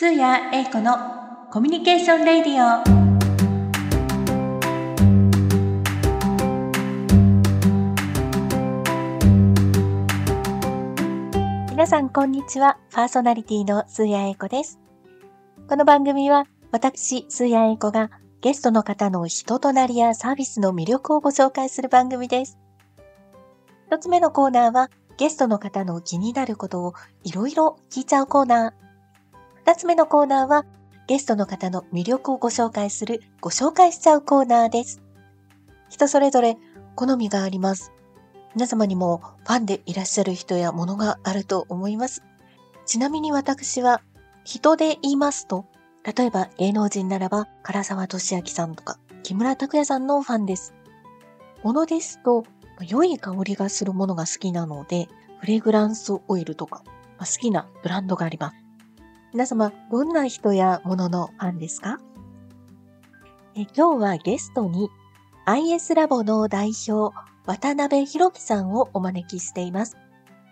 スーヤエイコのコミュニケーションレディオ。皆さんこんにちは。パーソナリティのスーヤエイコです。この番組は私、スーヤエイコがゲストの方の人となりやサービスの魅力をご紹介する番組です。一つ目のコーナーはゲストの方の気になることをいろいろ聞いちゃうコーナー。二つ目のコーナーはゲストの方の魅力をご紹介するご紹介しちゃうコーナーです。人それぞれ好みがあります。皆様にもファンでいらっしゃる人やものがあると思います。ちなみに私は人で言いますと、例えば芸能人ならば唐沢俊明さんとか木村拓哉さんのファンです。ものですと、良い香りがするものが好きなので、フレグランスオイルとか、好きなブランドがあります。皆様、どんな人やもののファンですか？え今日はゲストに IS ラボの代表、渡辺博樹さんをお招きしています。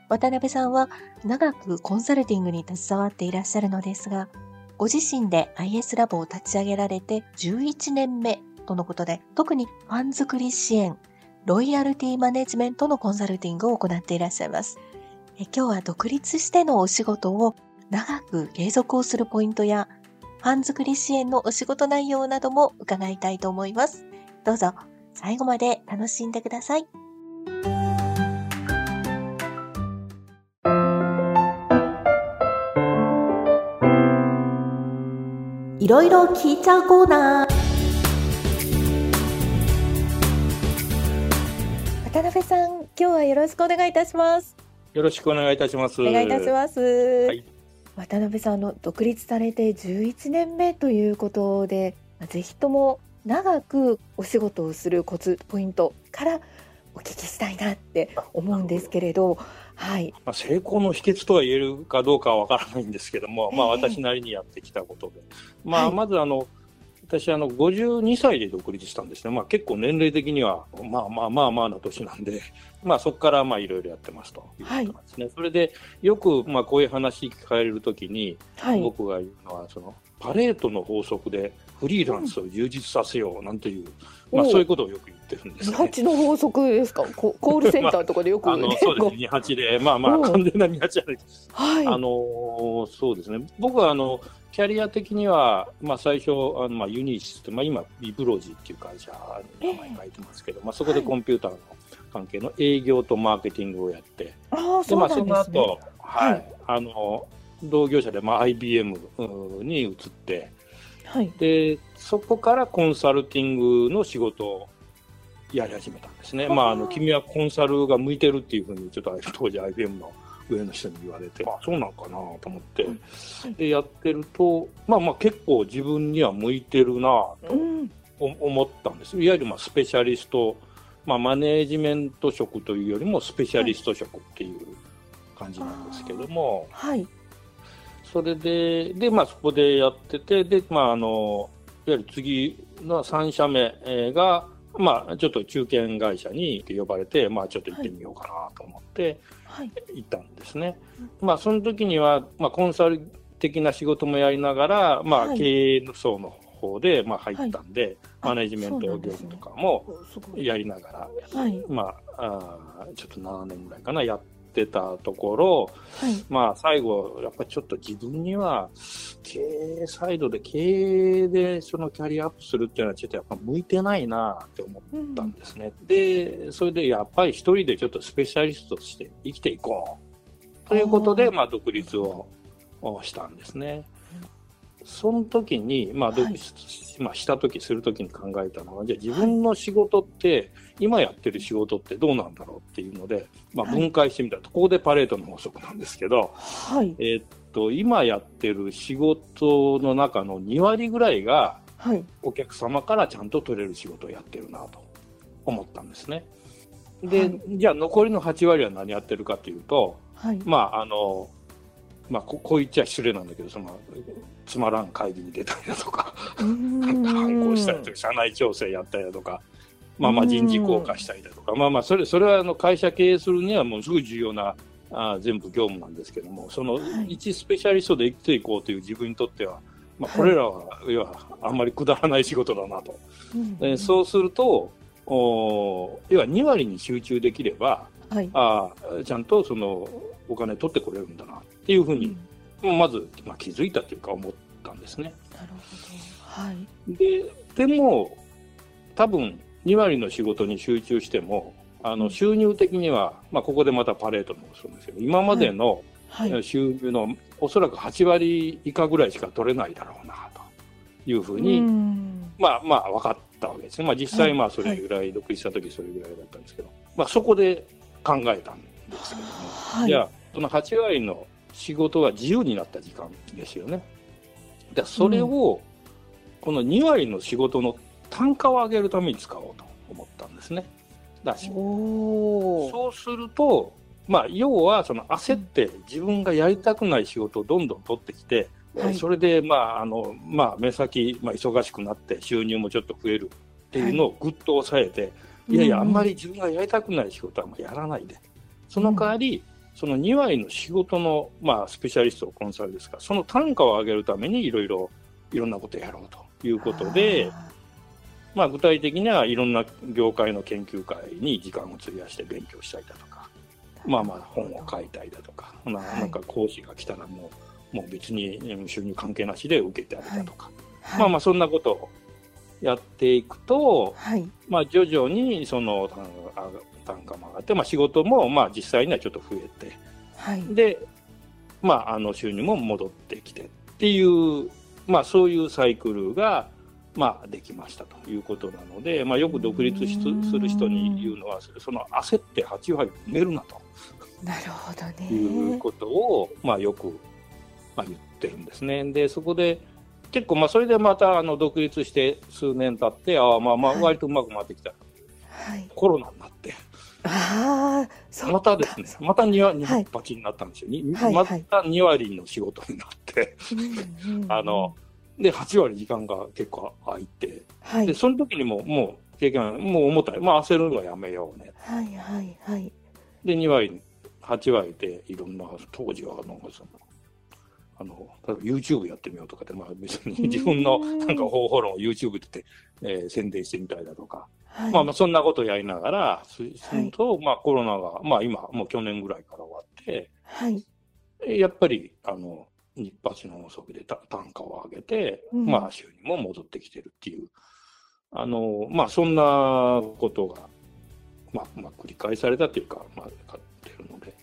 渡辺さんは長くコンサルティングに携わっていらっしゃるのですが、ご自身で IS ラボを立ち上げられて11年目とのことで、特にファン作り支援、ロイヤルティマネジメントのコンサルティングを行っていらっしゃいます。え今日は独立してのお仕事を長く継続をするポイントや、ファン作り支援のお仕事内容なども伺いたいと思います。どうぞ最後まで楽しんでください。いろいろ聞いちゃうコーナー。渡辺さん、今日はよろしくお願いいたします。よろしくお願いいたします。お願いいたします。い渡辺さんあの独立されて11年目ということで、ぜひとも長くお仕事をするコツポイントからお聞きしたいなって思うんですけれど、はい。まあ、成功の秘訣とは言えるかどうかはわからないんですけども、まあええ私なりにやってきたことで、まあはいまずあの私あの52歳で独立したんですね。まあ結構年齢的にはまあまあまあまあな年なんで、まあそこからまあいろいろやってますということなんですね。それでよくまあこういう話聞かれるときに、はい。僕が言うのはそのパレートの法則でフリーランスを充実させようなんていう、まあそういうことをよく言ってるんですね。二八の法則ですか？コ コールセンターとかでよく、あの そうですね、28で、まあまあ、うん完全な28じゃないです。はい。あのーそうですね、僕はあのキャリア的には、まあ、最初、あのまあ、ユニシスって、まあ、今、ビブロジーっていう会社に名前書いてますけど、まあ、そこでコンピューターの関係の営業とマーケティングをやって、ああ、でまあ、その。後、はい、はいあの同業者で、まあ、IBM に移ってはい。で、そこからコンサルティングの仕事をやり始めたんですね。はあまあ、あの君はコンサルが向いてるっていうふうに、ちょっと当時 IBM の上の人に言われて、あそうなんかなと思って、はいで、やってると、まあまあ結構自分には向いてるなとうん。思ったんです。いわゆるまあスペシャリスト、まあマネージメント職というよりもスペシャリスト職っていう感じなんですけども、はい。それで、で、まあそこでやってて、で、まああの、いわゆる次の3社目えーが、まあちょっと中堅会社に呼ばれて、まあちょっと行ってみようかなと思って、はい。行ったんですね。まあ、その時には、まあ、コンサル的な仕事もやりながら、まあ、はい経営層の方で、まあ、入ったんで、あマネジメント業務とかも。やりながら、はい。まあ、あーちょっと7年ぐらいかな、やってたところ、はい。まあ、最後、やっぱりちょっと自分には、経営サイドで、経営でそのキャリアアップするっていうのは、ちょっとやっぱ向いてないなって思ったんですね。で、それでやっぱり一人でちょっとスペシャリストとして生きていこう。ということで、まあ、独立ををしたんですね。その時に、まあ、独立、まあ、した時、する時に考えたのは、じゃあ自分の仕事って、今やってる仕事ってどうなんだろうっていうので、まあ、はい分解してみたら、ここでパレートの法則なんですけど、はい。えーっと、今やってる仕事の中の2割ぐらいが、はい。お客様からちゃんと取れる仕事をやってるなと思ったんですね。で、はいじゃあ残りの8割は何やってるかというと、はい。まああの、まあここう言っちゃ失礼なんだけど、そのつまらん会議に出たりだとか、反抗 したりとか、社内調整やったりだとか、まあまあ人事降下したりだとか、まあまあそれそれはあの会社経営するにはもうすごい重要なあ全部業務なんですけどもそのはい一スペシャリストで生きていこうという自分にとっては、まあ、これらは、要はあんまりくだらない仕事だなと、うんえーそうするとお要は2割に集中できればはい。あーちゃんとそのお金取ってくれるんだなっていうふううんに、まず、まあ、気づいたというか思ったんですね。なるほど。はい。ででも多分2割の仕事に集中してもあうん。の収入的には、まあ、ここでまたパレートもそうですけど今までのはい。収入のおそらく8割以下ぐらいしか取れないだろうなというふうに、うん。まあまあ分かったわけですね、まあ、実際まあそれぐらい、独立した時それぐらいだったんですけど、まあ、そこで考えたんですけども、はい。じゃあその8割の仕事が自由になった時間ですよね。でそれを、この2割の仕事の単価を上げるために使おうと思ったんですね。だし。そうすると、まあ、要はその焦って自分がやりたくない仕事をどんどん取ってきて、はい。それで、まああのまあ、目先、まあ、忙しくなって収入もちょっと増えるっていうのをぐっと抑えて、い、やいや、あんまり自分がやりたくない仕事はもうやらないで、その代わり、その2割の仕事の、まあ、スペシャリスト、コンサルですから、その単価を上げるためにいろいろ、いろんなことをやろうということで、あまあ、具体的にはいろんな業界の研究会に時間を費やして勉強したりだとか、ーまあまあ本を書いたりだとか、なはいなんか講師が来たらもうもう別にうん収入関係なしで受けてあげたとか、はいまあまあそんなことをやっていくと、はい。まあ徐々にその単価も上がって、まあ仕事もまあ実際にはちょっと増えて、はい。で、まああの収入も戻ってきてっていう、まあそういうサイクルが、まあ、できましたということなので、まあ、よく独立する人に言うのは、その焦って8割寝るなとなるほどね。いうことを、まあ、よく、まあ、言ってるんですね。で、そこで、結構、まあ、それでまたあの独立して数年経って、ああ、まあまあ、はい割とうまく回ってきた。はい。コロナになって、ああ、またですね、また 2, 割はいバチになったんですよ。にはいまた2割の仕事になって、あの、で、8割時間が結構空いて、はいで、。その時にも、もう、経験は、もう重たい。まあ、焦るのはやめようね。はいはいはい。で、2割、8割でいろんな、当時は、なんかその、あの、例えば YouTube やってみようとかって、まあ別に自分のうんなんか方法論を YouTube って、えー宣伝してみたりだとか、はい。まあまあそんなことをやりながら、すすると、まあコロナが、まあ今、もう去年ぐらいから終わって、はい。えやっぱり、あの、日発の法則でた単価を上げて、うん。まあ収入も戻ってきてるっていう、あの、まあそんなことが、まあ、まあ繰り返されたというか、まあ、買ってるので。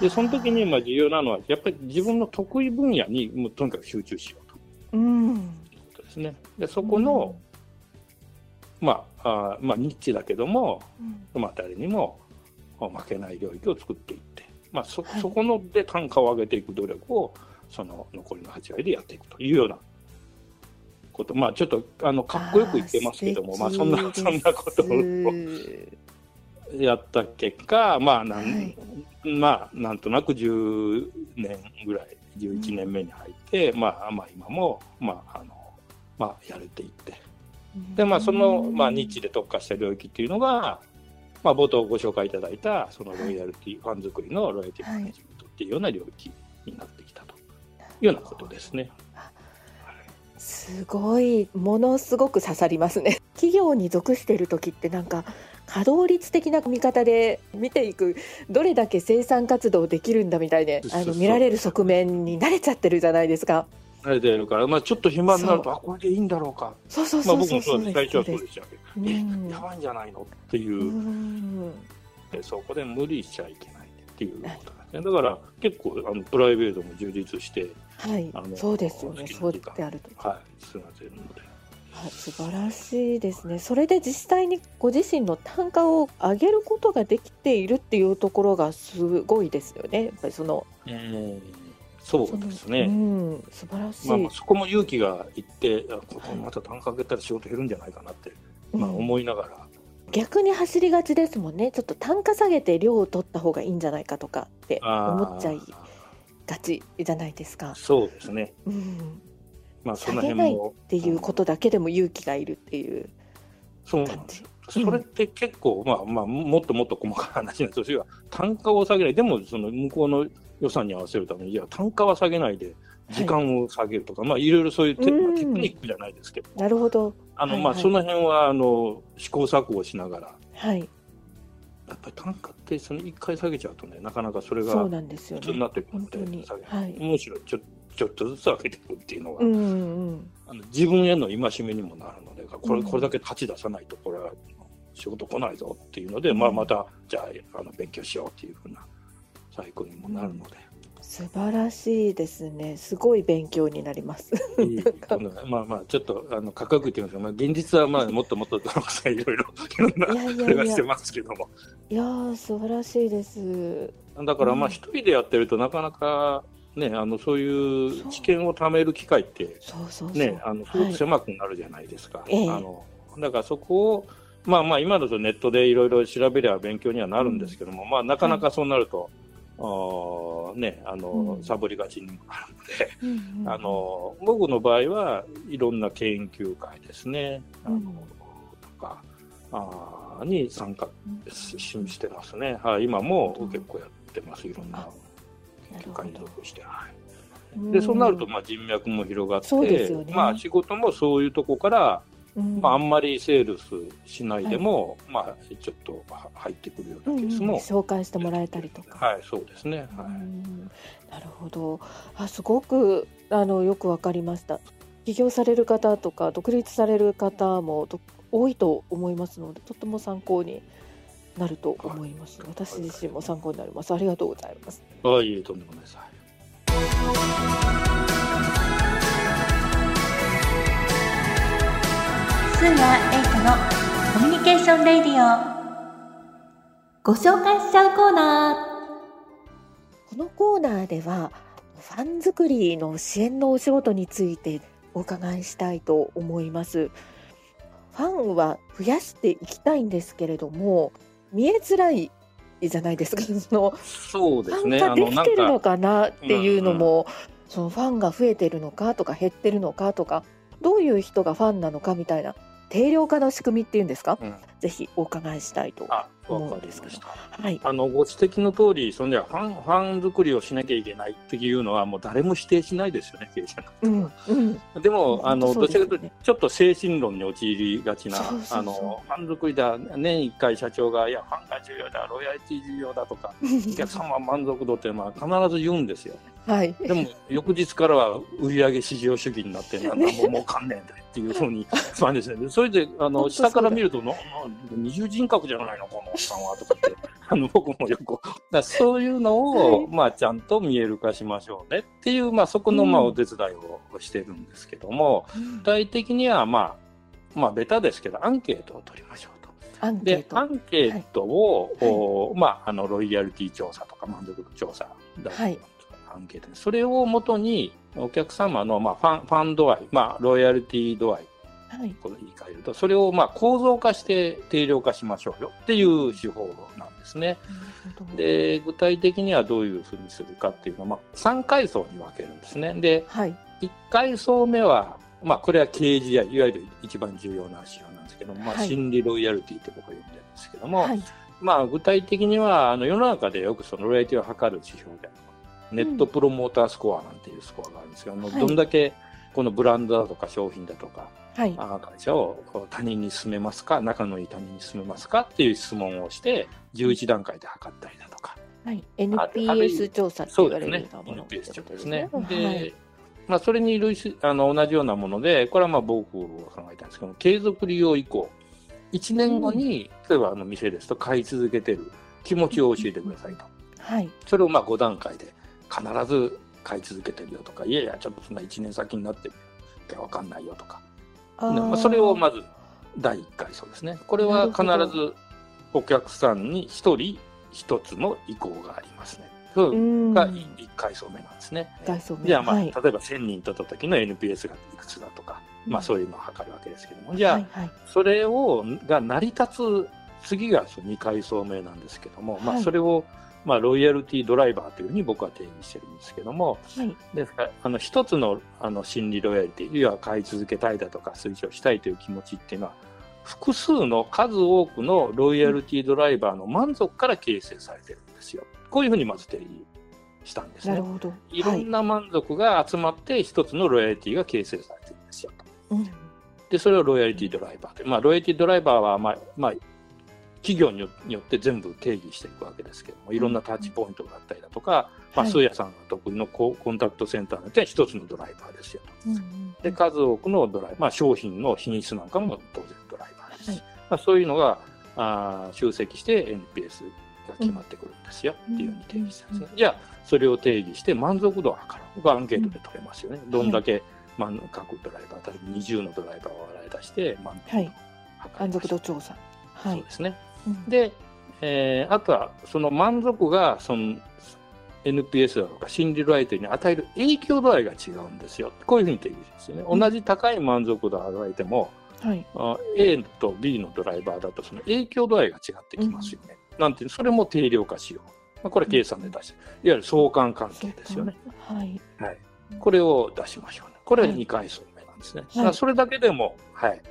で、その時にまあ重要なのは、やっぱり自分の得意分野にもうとにかく集中しようと。うん。いうことですね。で、そこの、まあ、あーまあニッチだけども、うん、まあ誰にも負けない領域を作っていって、まあそ、はい。そこので単価を上げていく努力を、その残りの8割でやっていくというようなこと、まあちょっとあのかっこよく言ってますけども、まあそんな、そんなことを素やった結果、まあなん、はい。まあなんとなく10年ぐらい、11年目に入って、まあまあ今も、まああの、まあやれていって、敵で、まあ、その、まあ、ニッチで特化した領域っていうのが、まあ、冒頭ご紹介いただいた、そのロイヤルティ、ファン作りのロイヤルティマネジメントっていうような領域になってきたとようなことですね。すごいものすごく刺さりますね。企業に属している時ってなんか稼働率的な見方で見ていくどれだけ生産活動できるんだみたいであそうそう。の見られる側面に慣れちゃってるじゃないですか。慣れてるから、まあ、ちょっと暇になると、そうあ、これでいいんだろうか。そうそうまあ、そうそう。僕もそうです。最初はそうででしたけど、うん。え、やばいんじゃないのっていう。う、ん。でそこで無理しちゃいけないっていうことですね。だから、結構、あのプライベートも充実して、はい。あのそうですよね。そう好きな時間。であるとはい、過ごせるので。はい。素晴らしいですね。それで実際にご自身の単価を上げることができているっていうところがすごいですよね。やっぱりそのうん。そうですね。うん。素晴らしい、まあ、まあそこも勇気がいって、あここまた単価上げたら仕事減るんじゃないかなって、まあ、うん思いながら、逆に走りがちですもんね。ちょっと単価下げて量を取った方がいいんじゃないかとかって思っちゃいがちじゃないですか。そうですね、うん、まあ、その辺も。っていうことだけでも勇気がいるっていう。そうなんですよ。それって結構、まあまあ、もっともっと細かい話なんですよ。単価を下げない。でも、その向こうの予算に合わせるために、いや、単価は下げないで、時間を下げるとか、はい、まあ、いろいろそういうテ,、まあ、テクニックじゃないですけど。なるほど。あの、まあ、その辺は、あの、試行錯誤しながら。はい。やっぱり単価ってその1回下げちゃうとねなかなかそれがそうなんですよ、普通になってくるので、はい、むしろちょちょっとずつ上げていくっていうのが、うんうん、あの自分への戒めにもなるのでこれこれだけ勝ち出さないとこれは仕事来ないぞっていうので、うん、まあ、またじゃああの勉強しようっていうふうなサイクルにもなるので。素晴らしいですね。すごい勉強になります。まあまあ、ちょっと、あの、価格って言いますか、まあ、現実はまあ、もっともっと、さんい。ろいろ、いろんな、あれはしてますけども。いや素晴らしいです。だから、まあ、一人でやってると、なかなか、ね、あの、そういう知見を貯める機会って、そうそうね、あの、すごく狭くなるじゃないですか。はい、あの、だからそこを、まあまあ、今だとネットでいろいろ調べれば勉強にはなるんですけども、うん、まあ、なかなかそうなると、ね、あの、うん、サボりがちにもなるので、うんうん、あの僕の場合はいろんな研究会ですね、あの、うん、とかあに参加ししてますね、はい、今も結構やってます。いろんな研究会に属して、はい、でそうなるとまあ人脈も広がって、ね、まあ仕事もそういうとこからまあ、あんまりセールスしないでも、はい、まあ、ちょっと入ってくるようなケースも、うんうん、紹介してもらえたりとか。はい、そうですね。はい、なるほど。あ、すごく、あの、よくわかりました。起業される方とか、独立される方も多いと思いますので、とても参考になると思います。私自身も参考になります。ありがとうございます。あ、いえ、とんでもないです。スーヤエイトのコミュニケーションレディオご紹介しちゃうコーナーこのコーナーではファン作りの支援のお仕事についてお伺いしたいと思います。ファンは増やしていきたいんですけれども見えづらいじゃないですか。そのそうですね。ファンができてるのかなっていうのも、そのファンが増えてるのかとか減ってるのかとかどういう人がファンなのかみたいな定量化の仕組みっていうんですか、うん、ぜひお伺いしたいと思うんですけど。はい、あのご指摘の通り、そんではファンファン作りをしなきゃいけないっていうのは、もう誰も否定しないですよね、経営者の、うんうん、でも、あのどちらかというと、ちょっと精神論に陥りがちな、あのファン作りだ、年1回社長が、いや、ファンが重要だ、ロイヤリティ重要だとか、お客様満足度って、まあ、必ず言うんですよ。はい、でも、翌日からは売上至上主義になって、なんだ、もう儲かんねえんだっていうふうに、そうですね。それで、あの、下から見ると、の二重人格じゃないの、このおっさんは、とかって、あの、僕もよく、だそういうのを、はい、まあ、ちゃんと見える化しましょうねっていう、まあ、そこの、まあ、お手伝いをしてるんですけども、うん、具体的には、まあ、まあ、ベタですけど、アンケートを取りましょうと。で、アンケートを、はい、まあ、あの、ロイヤリティ調査とか満足度調査だと、はい、アンケート。それをもとに、お客様の、まあ、ファン、ファン度合い、まあ、ロイヤリティ度合い、はい、この言い換えると、それを、まあ、構造化して定量化しましょうよ。っていう手法なんですね。で、具体的にはどういうふうにするかっていうのは、まあ、3階層に分けるんですね。で、はい、1階層目は、まあ、これは KGI、いわゆる一番重要な指標なんですけども、まあ、心理ロイヤリティって僕は呼んでるんですけども、はい、まあ、具体的には、あの、世の中でよくそのロイヤリティを測る指標であるネットプロモータースコアなんていうスコアがあるんですが、うん、どんだけこのブランドだとか商品だとか、はい、会社を他人に進めますか、仲のいい他人に進めますかっていう質問をして、11段階で測ったりだとか。はい、NPS 調査って言われるようなものですね。NPS 調査ですね。で、はい、まあ、それに類似あの同じようなもので、これはまあ僕が考えたんですけど継続利用以降、1年後に、うん、例えばあの店ですと買い続けてる気持ちを教えてくださいと。はい、それをまあ5段階で必ず買い続けてるよとか、いやいや、ちょっとそんな1年先になってるってわかんないよとか。あまあ、それをまず第1回そうですね。これは必ずお客さんに1人1つの意向がありますね。が1階層目なんですね。じゃあ、まあ、はい、例えば1000人取った時の NPS がいくつだとか、まあそういうのを測るわけですけども、じゃあ、はいはい、それを、が成り立つ次がその2階層目なんですけども、まあそれを、まあ、ロイヤルティドライバーというふうに僕は定義してるんですけども、はい、ですから、あの、一つの、あの、心理ロイヤリティ、要は買い続けたいだとか、推奨したいという気持ちっていうのは、複数の数多くのロイヤリティドライバーの満足から形成されてるんですよ。こういうふうにまず定義したんですね。なるほど。いろんな満足が集まって一つのロイヤリティが形成されてるんですよと。うん。で、それをロイヤリティドライバーで、まあ、ロイヤリティドライバーは、まあ、まあ、企業によって全部定義していくわけですけども、いろんなタッチポイントがあったりだとか、まあ、はいスーヤさんが得意のココンタクトセンターによっては一つのドライバーですよと。うんうんで、数多くのドライバー、まあ、商品の品質なんかも当然ドライバーです。はいまあ、そういうのがあー集積して NPS が決まってくるんですよ、っていうふうに定義したんですね。じゃあ、それを定義して満足度を測る。ここはアンケートで取れますよね。どんだけ、まあ、各ドライバー、例えば20のドライバーを洗い出して、満足度をはい。満足度調査。はいそうで。すね。うんで、えーあとはその満足がその NPS だとか心理ライトに与える影響度合いが違うんですよ。こういうふうに定義ですよね。うん同じ高い満足度を与えても、はい。あ A と B のドライバーだとその影響度合いが違ってきますよね。なんていうそれも定量化しよう。まあ、これ計算で出して、いわゆる相関関係ですよね。はい。これを出しましょうね。これは2回層目なんですね。だからそれだけでも、はい。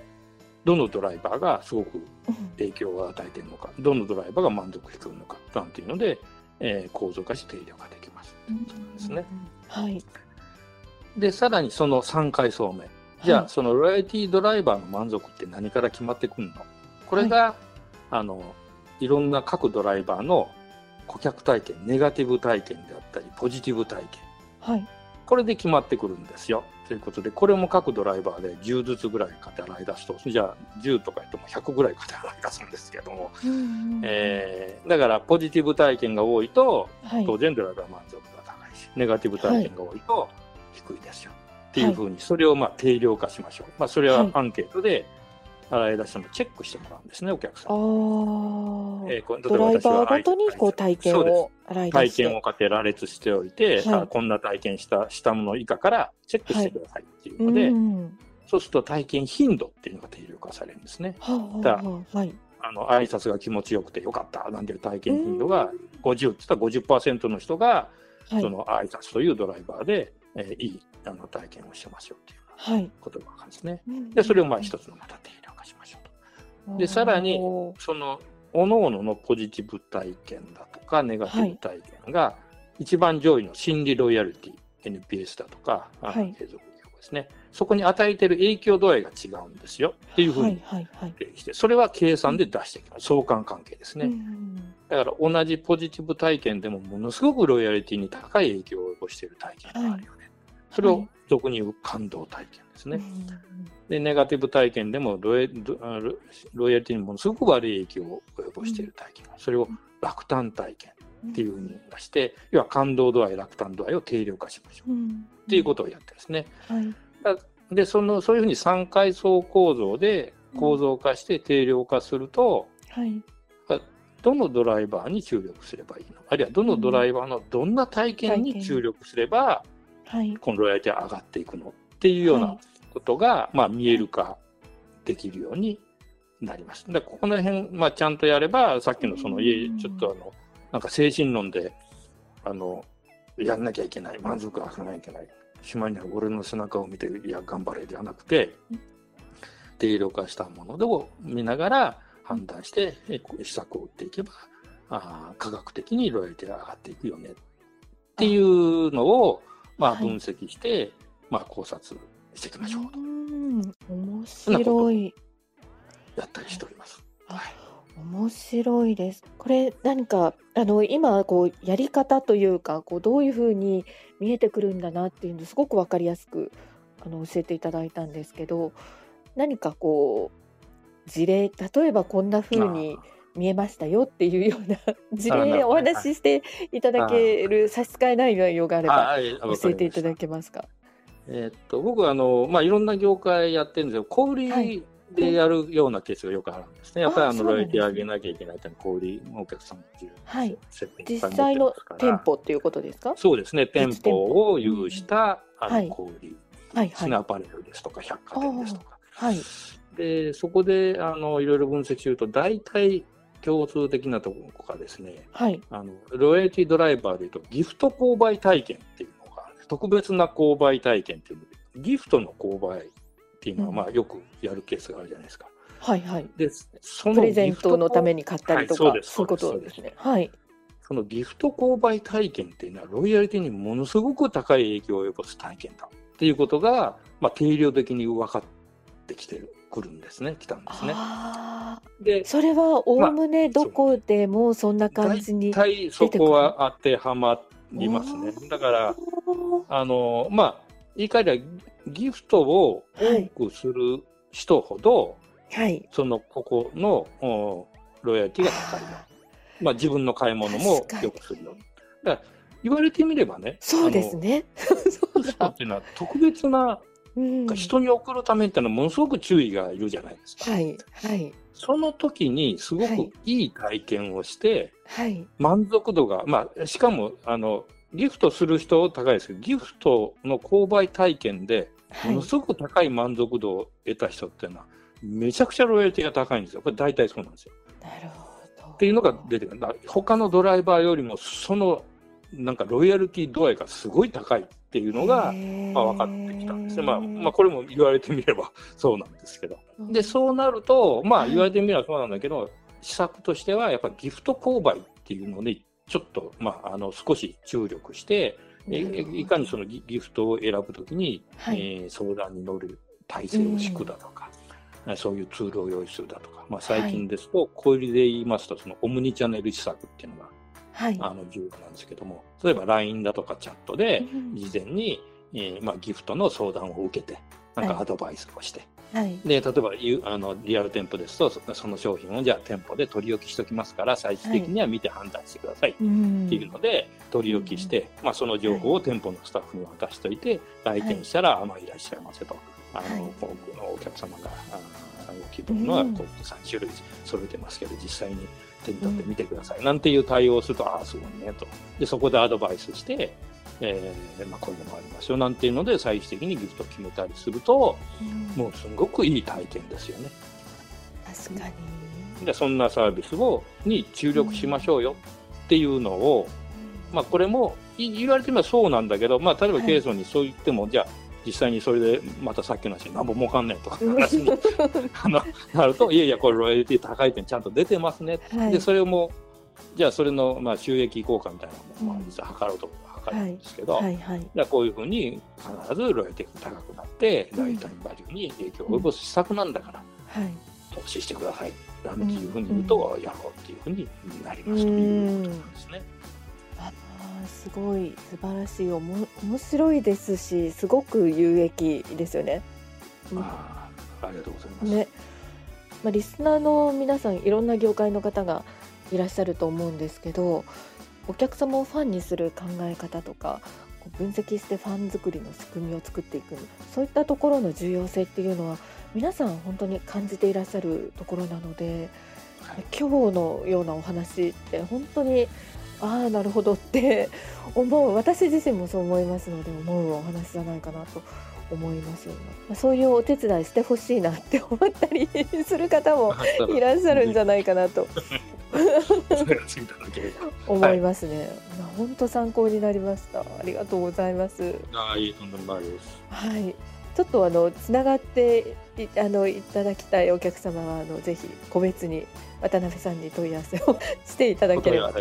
どのドライバーがすごくうん影響を与えているのか、どのドライバーが満足しているのか、なんていうので、えー構造化して定量化できます。ですね。はい。で、さらにその3回層目。じゃあ、はいそのロイヤリティドライバーの満足って何から決まってくるの？これが、あの、いろんな各ドライバーの顧客体験、ネガティブ体験であったり、ポジティブ体験。はい。これで決まってくるんですよ。ということで、これも各ドライバーで10ずつぐらい買って洗い出すと、じゃあ10とか言っても100ぐらい買って洗い出すんですけども、えーだからポジティブ体験が多いと、はい。当然ドライバー満足が高いし、ネガティブ体験が多いと低いですよ。っていうふうに、それをまあ定量化しましょう。まあ、それははいアンケートで洗い出したのをチェックしてもらうんですね、お客さあん。あ。えードライバーごとにこう体験を洗い出して。体験をかけ羅列しておいて、はいあこんな体験したしたもの以下からチェックしてくださいっていうので、うん。そうすると体験頻度っていうのが定量化されるんですね。はあはだあはあはい。あの挨拶が気持ちよくてよかったなんていう体験頻度が50って言ったら50%の人がはいそ。の挨拶というドライバーで、えーいいあの体験をしてますよっていうようなはい。ことがですね。で、それをまあ一つのまた定量化しましょうと。でさらにその各々のポジティブ体験だとかネガティブ体験が一番上位の心理ロイヤリティ NPS だとか、はい継続力ですね。そこに与えている影響度合いが違うんですよっていうふうはいにはいはい。定義して、それは計算で出していきます。相関関係ですね。うんだから同じポジティブ体験でもものすごくロイヤリティに高い影響を及ぼしている体験があるよね。それを俗に言う感動体験ですね。で、ネガティブ体験でもロイロイヤリティにものすごく悪い影響を及ぼしている体験。それを落胆体験っていうふうに出して、要は感動度合い、落胆度合いを定量化しましょう。うん。っていうことをやってですね。はい。で、その、そういうふうに3階層構造で構造化して定量化すると、はい。どのドライバーに注力すればいいの？あるいはどのドライバーのどんな体験に注力すれば、はい。このロイヤリティが上がっていくのっていうようはないことが、まあ、見える化できるようになります。でここの辺、まあ、ちゃんとやれば、さっきのその、いえうんちょっとあの、なんか精神論で、あの、やんなきゃいけない、満足がなきゃいけない、島には俺の背中を見て、いや、頑張れではなくてうん、定量化したものを見ながら判断して、施策を打っていけば、あー科学的にロイヤリティが上がっていくよねっていうのを、まあ、はい分析して、まあ、考察していきましょうとうん。面白い。やったりしております。あはい面白いです。これ何かあの今こうやり方というかこうどういうふうに見えてくるんだなっていうのすごくわかりやすくあの教えていただいたんですけど何かこう事例例えばこんな風に見えましたよっていうような 事例お話ししていただける差し支えない内容があればはい教えていただけけますか？えーっと僕はあの、まあ、いろんな業界やってるんですけど小売でやるようなケースがよくあるんですね。やっぱりあのあそうなんですね。ロイヤリティ上げなきゃいけないってのは小売りのお客さんもいるんですよはい実際の店舗っていうことですか？そうですね。店舗舗を有したあはい。の小売り。はいはい。ですね、アパレルですとか百貨店ですとか。はい。でそこであのいろいろ分析すると大体共通的なところがですねはいあのロイヤリティドライバーでいうとギフト購買体験っていうのが特別な購買体験っていうのでギフトの購買っていうのはうんまあよくやるケースがあるじゃないですか。はいはい。で、そのプレゼントのためにに買ったりとか、はいそうですそういうことですね。はい。そのギフト購買体験っていうのは、ロイヤリティにものすごく高い影響を及ぼす体験だっていうことが、まあ、定量的に分かってきてくるんですね、来たんですね。ああ、で、それはおおむねどこでもそんな感じに。大体そこは当てはまりますね。だから、あの、まあ、言い換えれば、ギフトを多くする人ほど、はい。その、ここの、おロイヤリティが高いよ。まあ、自分の買い物もよくするよ。だから、言われてみればね、そうですね。そ。うギフトっだ。ていうのは特別な、うん人に送るためっていうのはものすごく注意がいるじゃないですか。はい。はい。その時にすごくいい体験をして、はい。満足度が、まあ、しかも、あの、ギフトする人高いですけど、ギフトの購買体験で、はいもの。すごく高い満足度を得た人っていうのは、めちゃくちゃロイヤリティが高いんですよ。これ大体そうなんですよ。なるほど。っていうのが出てくる。他のドライバーよりも、その、なんかロイヤリティ度合いがすごい高いっていうのが、まあ、分かってきたんですね。まあ、まあ、これも言われてみれば そうなんですけど。で、そうなると、まあ、はい。言われてみればそうなんだけど、施策としては、やっぱギフト購買っていうのに、ちょっと、まあ、あの、少し注力して、えいかにそのギギフトを選ぶときに、はい。えー相談に乗る体制を敷くだとか、そういうツールを用意するだとか、まあ、最近ですと、小売りで言いますと、そのオムニチャネル施策っていうのが、はい。あの、重要なんですけども、例えば LINE だとかチャットで、うん。事前に、えーまあ、ギフトの相談を受けて、なんかはい。アドバイスをして、はい。で、例えばゆあのリアル店舗ですと、そその商品をじゃあ店舗で取り置きしておきますから、最終的には見て判断してくださいっうん。ていうので、取り置きして、まあ、その情報を店舗のスタッフに渡しておいて、来店したら、あまあ、いらっしゃいませと。あの、はい。こうお客様が、あご希望のはうん。こう3種類揃えてますけど、実際に手に取ってみてください。なんていう対応をすると、ああ、すごいね、と。で、そこでアドバイスして、えーまあ、こういうのもありますよ、なんていうので、最終的にギフトを決めたりすると、うんもうすごくいい体験ですよね。確かに。で、そんなサービスを、に注力しましょうよっていうのを、まあ、これもい言われてみればそうなんだけど、まあ、例えばはいケイソンにそう言っても、じゃあ、実際にそれでまたさっきの話、なんぼ儲かんねえとか話にあのなると、いやいや、これ、ロイヤリティ高い点ちゃんと出てますね、はい。でそれも、じゃあ、それの、まあ、収益効果みたいなものも、うん実は測ろうと測るんですけど、はいはい。じゃあこういうふうに必ずロイヤリティが高くなって、うん。ライタイムバリューに影響を及ぼす施策なんだから、はい。投資してください。なんていうふうに言うと、やろうっていうふうになりますということなんですね。すごい素晴らしいおも面白いですしすごく有益ですよね。ああありがとうございます。ね、まあ、リスナーの皆さんいろんな業界の方がいらっしゃると思うんですけどお客様をファンにする考え方とか分析してファン作りの仕組みを作っていくそういったところの重要性っていうのは皆さん本当に感じていらっしゃるところなのではい今日のようなお話って本当にああなるほどって思う私自身もそう思いますので思うお話じゃないかなと思いますよね。まあそういうお手伝いしてほしいなって思ったりする方もいらっしゃるんじゃないかなと。思いますね。まあ本当参考になりました。ありがとうございます。ああ、いいとんでもないです。はい。ちょっとあのつながっていあのいただきたいお客様はあのぜひ個別に渡辺さんに問い合わせをしていただおければ。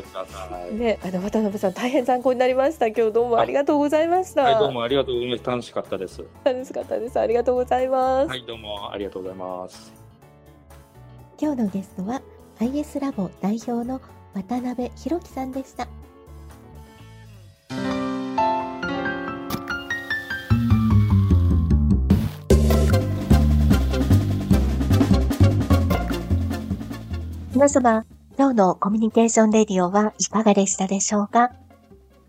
ね、あの渡辺さん大変参考になりました。今日どうもありがとうございました。はい、どうもありがとうございます。楽しかったです。楽しかったです。ありがとうございます。はい、どうもありがとうございます。今日のゲストは IS ラボ代表の渡辺博樹さんでした。皆様、今日のコミュニケーションレディオはいかがでしたでしょうか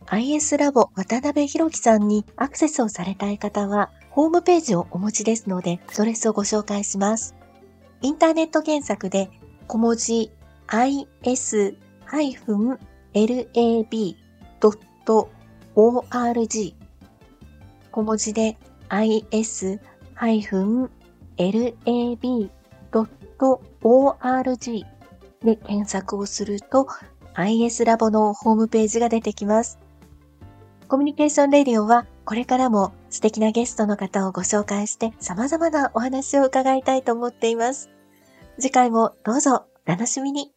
?IS ラボ渡辺博樹さんにアクセスをされたい方は、ホームページをお持ちですので、それスをご紹介します。インターネット検索で小文字 is-lab.org 小文字で is-lab.org で検索をすると IS ラボのホームページが出てきます。コミュニケーションレディオはこれからも素敵なゲストの方をご紹介して様々なお話を伺いたいと思っています。次回もどうぞお楽しみに。